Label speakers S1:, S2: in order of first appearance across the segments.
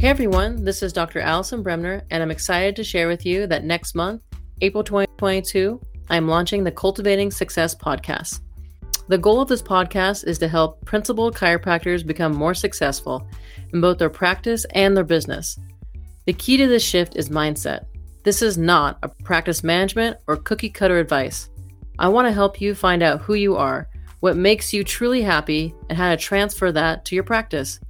S1: Hey everyone, this is Dr. Alison Bremner, and I'm excited to share with you that next month, April 2022, I'm launching the Cultivating Success podcast. The goal of this podcast is to help principled chiropractors become more successful in both their practice and their business. The key to this shift is mindset. This is not a practice management or cookie cutter advice. I want to help you find out who you are, what makes you truly happy, and how to transfer that to your practice.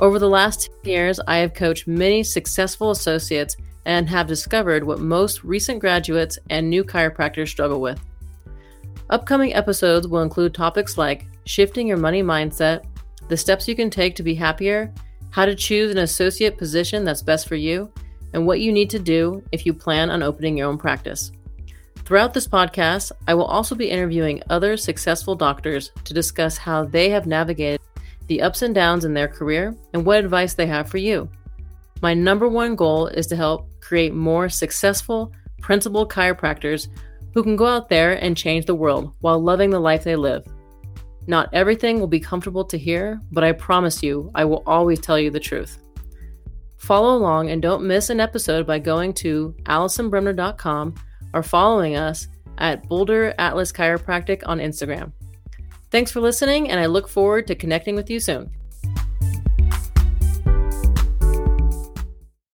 S1: Over the last 10 years, I have coached many successful associates and have discovered what most recent graduates and new chiropractors struggle with. Upcoming episodes will include topics like shifting your money mindset, the steps you can take to be happier, how to choose an associate position that's best for you, and what you need to do if you plan on opening your own practice. Throughout this podcast, I will also be interviewing other successful doctors to discuss how they have navigated the ups and downs in their career and what advice they have for you. My number one goal is to help create more successful, principled chiropractors who can go out there and change the world while loving the life they live. Not everything will be comfortable to hear, but I promise you, I will always tell you the truth. Follow along and don't miss an episode by going to AlisonBremner.com or following us at Boulder Atlas Chiropractic on Instagram. Thanks for listening, and I look forward to connecting with you soon.